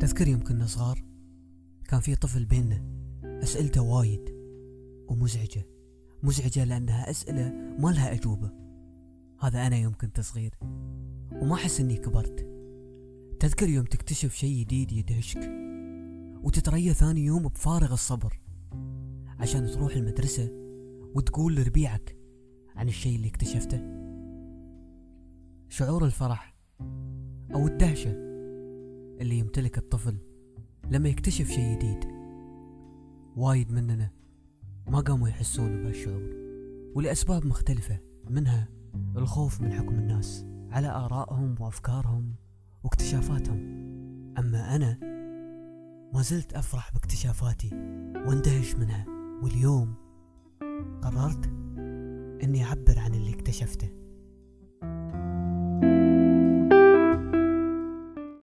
تذكر يوم كنا صغار؟ كان في طفل بيننا أسئلته وايد ومزعجة مزعجة لأنها أسئلة ما لها أجوبة. هذا أنا يوم كنت صغير وما أحس إني كبرت. تذكر يوم تكتشف شيء جديد يدهشك وتتريى ثاني يوم بفارغ الصبر عشان تروح المدرسة وتقول لربيعك عن الشيء اللي اكتشفته. شعور الفرح أو الدهشة اللي يمتلك الطفل لما يكتشف شيء جديد. وايد مننا ما قاموا يحسون بهالشعور ولأسباب مختلفة منها الخوف من حكم الناس على آرائهم وأفكارهم واكتشافاتهم. أما أنا ما زلت أفرح باكتشافاتي واندهش منها واليوم قررت أني أعبر عن اللي اكتشفته.